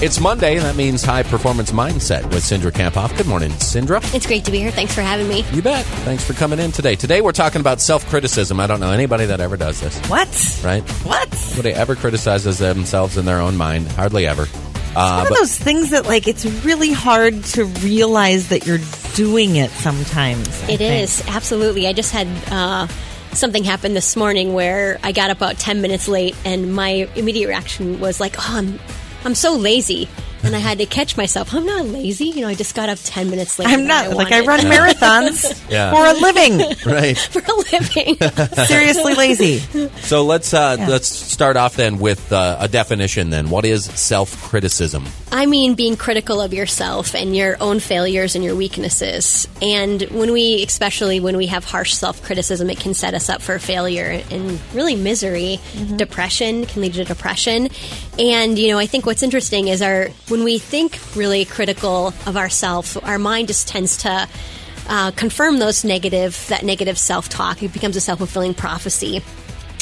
It's Monday, and that means high performance mindset with Cindra Kamphoff. Good morning, Cindra. It's great to be here. Thanks for having me. You bet. Thanks for coming in today. Today we're talking about self criticism. I don't know anybody that ever does this, What? right? What? Nobody ever criticizes themselves in their own mind. Hardly ever. Uh, One of but those things that, like, it's really hard to realize that you're doing it sometimes. I It think. is absolutely. I just had uh, something happen this morning where I got up about ten minutes late, and my immediate reaction was like, "Oh, I'm, I'm so lazy," and I had to catch myself. I'm not lazy. You know, I just got up ten minutes late. I'm not, like, I run marathons Yeah. for a living. right. for a living. Seriously lazy. So let's uh, Yeah. let's start off then with uh, a definition. Then, what is self criticism? I mean, being critical of yourself and your own failures and your weaknesses. And when we, especially when we have harsh self criticism, it can set us up for failure and really misery. Depression can lead to depression. And, you know, I think what's interesting is our, when we think really critical of ourselves, our mind just tends to uh, confirm those negative, that negative self talk. It becomes a self fulfilling prophecy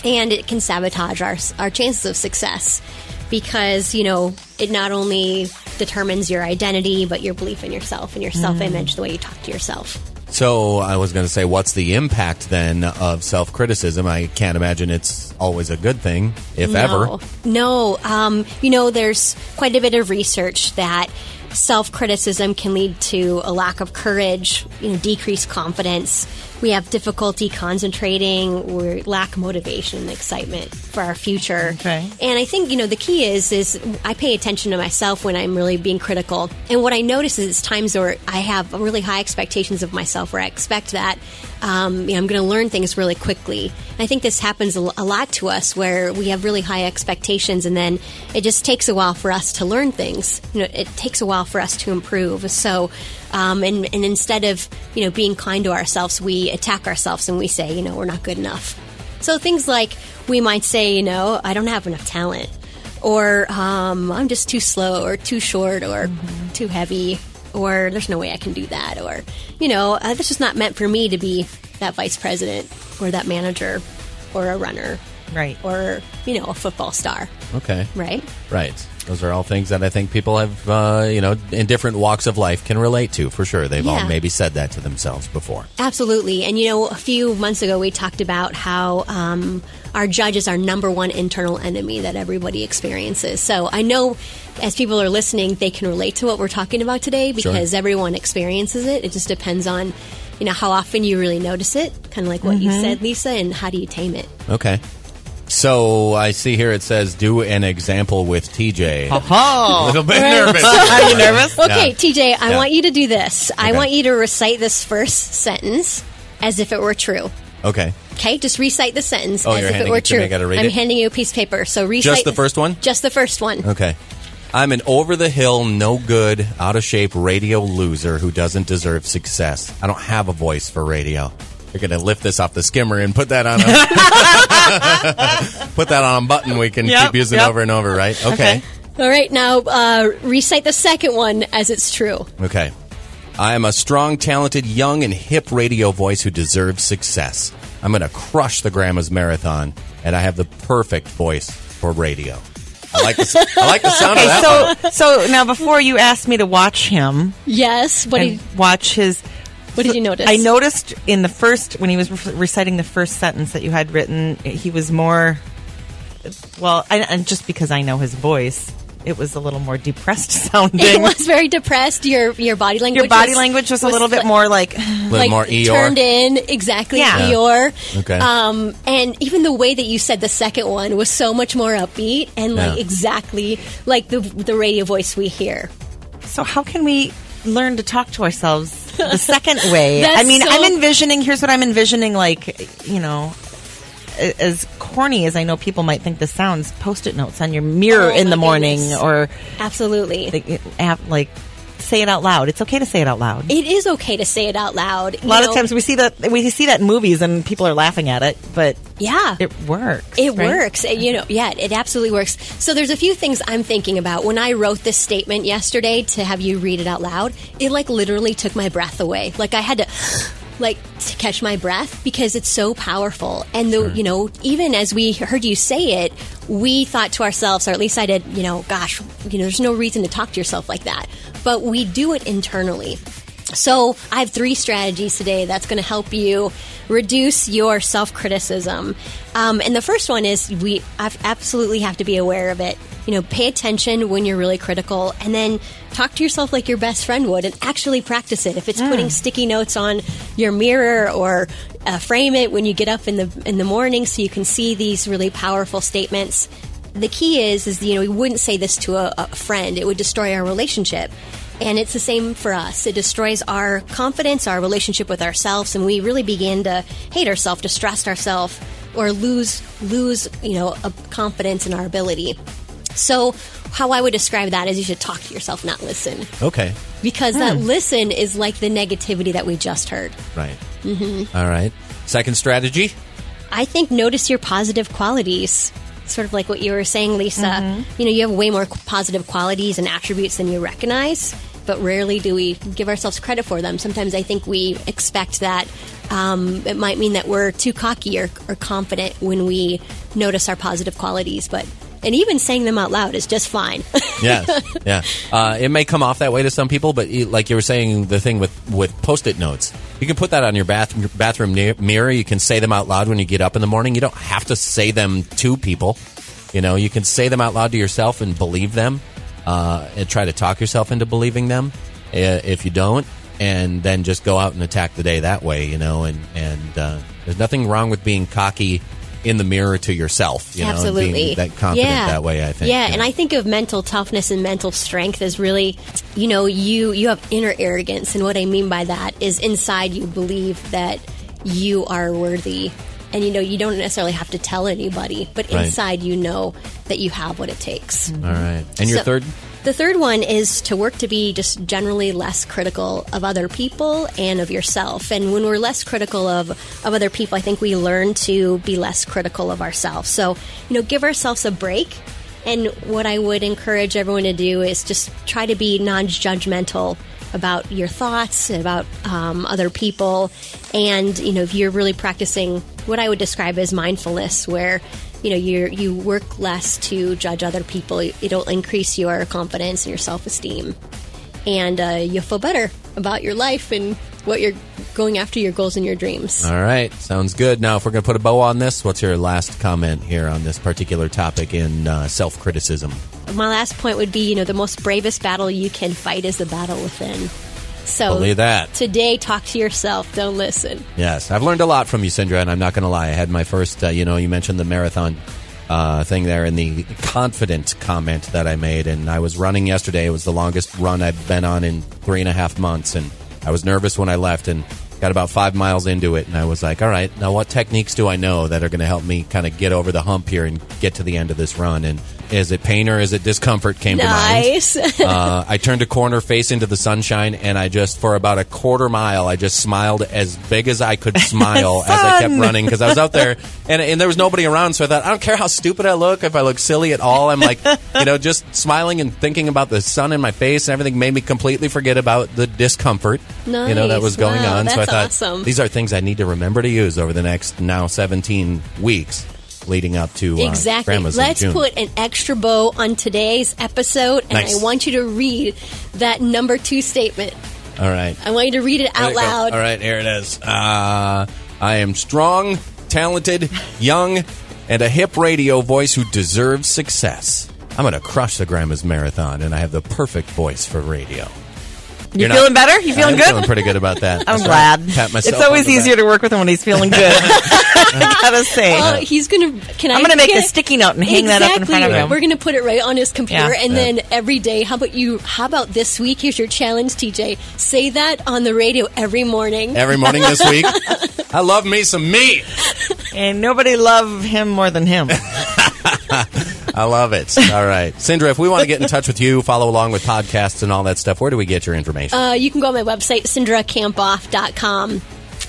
and it can sabotage our our chances of success because you know it not only determines your identity but your belief in yourself and your hmm. self image, the way you talk to yourself. So I was going to say, what's the impact then of self criticism? I can't imagine it's always a good thing, if ever. No, no. Um, you know, there's quite a bit of research that self criticism can lead to a lack of courage, you know, decreased confidence. We have difficulty concentrating. We lack motivation and excitement for our future. Okay. And I think you know the key is is I pay attention to myself when I'm really being critical. And what I notice is times where I have really high expectations of myself, where I expect that um, you know, I'm going to learn things really quickly. I think this happens a lot to us, where we have really high expectations, and then it just takes a while for us to learn things. You know, it takes a while for us to improve. So. Um, and, and instead of you know being kind to ourselves, we attack ourselves and we say, you know, we're not good enough. So things like we might say, you know, I don't have enough talent, or um, I'm just too slow, or too short, or too heavy, or there's no way I can do that, or you know, uh, this is not meant for me to be that vice president, or that manager, or a runner, Right. or you know, a football star, Okay. right? Right. Those are all things that I think people have, uh, you know, in different walks of life can relate to for sure. They've all maybe said that to themselves before. Absolutely. And you know, a few months ago, we talked about how um, our judge is our number one internal enemy that everybody experiences. So I know as people are listening, they can relate to what we're talking about today because everyone experiences it. It just depends on, you know, how often you really notice it, kind of like what you said, Lisa, and how do you tame it. Okay. So I see here it says do an example with TJ. Uh-huh. A Oh. little bit nervous. Are you nervous? Okay, Yeah. TJ, I Yeah. want you to do this. I Okay. want you to recite this first sentence as if it were true. Okay. Okay, just recite the sentence Oh, as you're if it handing were it to me. true. I gotta read I'm it? handing you a piece of paper. So recite Just the first one? Just the first one. Okay. I'm an over the hill, no good, out of shape radio loser who doesn't deserve success. I don't have a voice for radio. You're going to lift this off the skimmer and put that on a put that on a button we can Yep, keep using yep. over and over, right? Okay. Okay. All right, now uh, recite the second one as it's true. Okay. I am a strong, talented, young, and hip radio voice who deserves success. I'm going to crush the Grandma's Marathon, and I have the perfect voice for radio. I like the, I like the sound Okay, of that one. so so now before you asked me to watch him Yes. What and did watch his What did you notice? I noticed in the first when he was re- reciting the first sentence that you had written, he was more well, I, and just because I know his voice, it was a little more depressed sounding. it was very depressed. Your your body language. Your body was- language was, a little bit more like A little like more Eeyore. turned in exactly Yeah. Eeyore. Okay. Um, and even the way that you said the second one was so much more upbeat and like Yeah. exactly like the the radio voice we hear. So how can we learn to talk to ourselves the second way? That's I mean, so- I'm envisioning. Here's what I'm envisioning. Like, you know, as corny as I know people might think this sounds, post-it notes on your mirror Oh, in the morning, goodness. or Absolutely. like, like say it out loud. It's okay to say it out loud. It is okay to say it out loud. A lot of times we see that we see that in movies and people are laughing at it, but yeah, it works. It right? works. You know, yeah, it absolutely works. So there's a few things I'm thinking about when I wrote this statement yesterday to have you read it out loud. It like literally took my breath away. Like I had to like to catch my breath because it's so powerful. And the, you know, even as we heard you say it, we thought to ourselves, or at least I did, you know, gosh, you know, there's no reason to talk to yourself like that. But we do it internally. So, I have three strategies today that's going to help you reduce your self criticism. Um, and the first one is we absolutely have to be aware of it. You know, pay attention when you're really critical and then talk to yourself like your best friend would and actually practice it. If it's mm. putting sticky notes on your mirror or uh, frame it when you get up in the in the morning so you can see these really powerful statements. The key is is you know we wouldn't say this to a, a friend; it would destroy our relationship. And it's the same for us. It destroys our confidence, our relationship with ourselves, and we really begin to hate ourselves, distrust ourselves, or lose lose you know confidence in our ability. So, how I would describe that is you should talk to yourself, not listen. Okay. Because hmm. that listen is like the negativity that we just heard. Right. Mm-hmm. All right. Second strategy. I think notice your positive qualities sort of like what you were saying, Lisa. Mm-hmm. You know, you have way more positive qualities and attributes than you recognize, but rarely do we give ourselves credit for them. Sometimes I think we expect that um, it might mean that we're too cocky or, or confident when we notice our positive qualities, but and even saying them out loud is just fine. yes, yeah. Uh, it may come off that way to some people, but like you were saying, the thing with with post-it notes, you can put that on your bath, bathroom mirror. You can say them out loud when you get up in the morning. You don't have to say them to people. You know, you can say them out loud to yourself and believe them, uh, and try to talk yourself into believing them. Uh, if you don't, and then just go out and attack the day that way, you know, and and uh, there's nothing wrong with being cocky in the mirror to yourself. You know, Absolutely, that confident yeah. that way. I think. Yeah, and I think of mental toughness and mental strength as really, you know, you you have inner arrogance, and what I mean by that is inside you believe that you are worthy. And you know, you don't necessarily have to tell anybody, but right. inside you know that you have what it takes. All right. And your so, third? The third one is to work to be just generally less critical of other people and of yourself. And when we're less critical of, of other people, I think we learn to be less critical of ourselves. So, you know, give ourselves a break. And what I would encourage everyone to do is just try to be non judgmental about your thoughts, about um, other people. And, you know, if you're really practicing what I would describe as mindfulness, where you know you you work less to judge other people. It'll increase your confidence and your self esteem, and uh, you'll feel better about your life and what you're going after your goals and your dreams. All right, sounds good. Now, if we're going to put a bow on this, what's your last comment here on this particular topic in uh, self criticism? My last point would be, you know, the most bravest battle you can fight is the battle within. So believe that. Today, talk to yourself. Don't listen. Yes, I've learned a lot from you, Cindra, and I'm not going to lie. I had my first. Uh, you know, you mentioned the marathon uh, thing there and the confident comment that I made, and I was running yesterday. It was the longest run I've been on in three and a half months, and I was nervous when I left, and got about five miles into it, and I was like, all right, now what techniques do I know that are going to help me kind of get over the hump here and get to the end of this run? And is it pain or is it discomfort came nice. to mind? uh, I turned a corner face into the sunshine, and I just, for about a quarter mile, I just smiled as big as I could smile as I kept running because I was out there and, and there was nobody around. So I thought, I don't care how stupid I look, if I look silly at all. I'm like, you know, just smiling and thinking about the sun in my face and everything made me completely forget about the discomfort, nice. you know, that was going wow, on. So I thought, awesome. these are things I need to remember to use over the next now 17 weeks leading up to uh, exactly. Grandma's Let's in June. put an extra bow on today's episode, and nice. I want you to read that number two statement. All right. I want you to read it out loud. All right, here it is. Uh, I am strong, talented, young, and a hip radio voice who deserves success. I'm going to crush the Grandma's Marathon, and I have the perfect voice for radio. You feeling better? You feeling I'm good? Feeling pretty good about that. I'm glad. Right. Pat myself it's always easier back. to work with him when he's feeling good. I gotta say. Uh, he's gonna. Can I'm I gonna make get, a sticky note and hang exactly. that up in front of him. We're gonna put it right on his computer, Yeah. and Yeah. then every day. How about you? How about this week? Here's your challenge, TJ. Say that on the radio every morning. Every morning this week. I love me some meat. And nobody love him more than him. I love it. All right. Cindra, if we want to get in touch with you, follow along with podcasts and all that stuff, where do we get your information? Uh, you can go on my website, cindrakamphoff.com.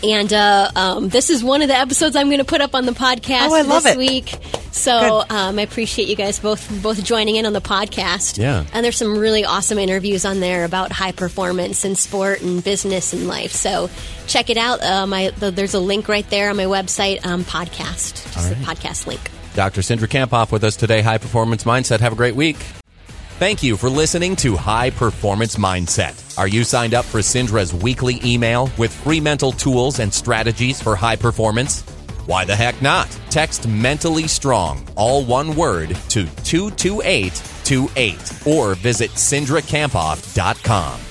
And uh, um, this is one of the episodes I'm going to put up on the podcast Oh, I love this it. week. So um, I appreciate you guys both both joining in on the podcast. Yeah. And there's some really awesome interviews on there about high performance and sport and business and life. So check it out. Uh, my the, there's a link right there on my website, um, podcast, just the podcast link. Dr. Cindra Kamphoff with us today, High Performance Mindset. Have a great week. Thank you for listening to High Performance Mindset. Are you signed up for Cindra's weekly email with free mental tools and strategies for high performance? Why the heck not? Text mentally strong, all one word, to 22828 or visit cindrakamphoff.com.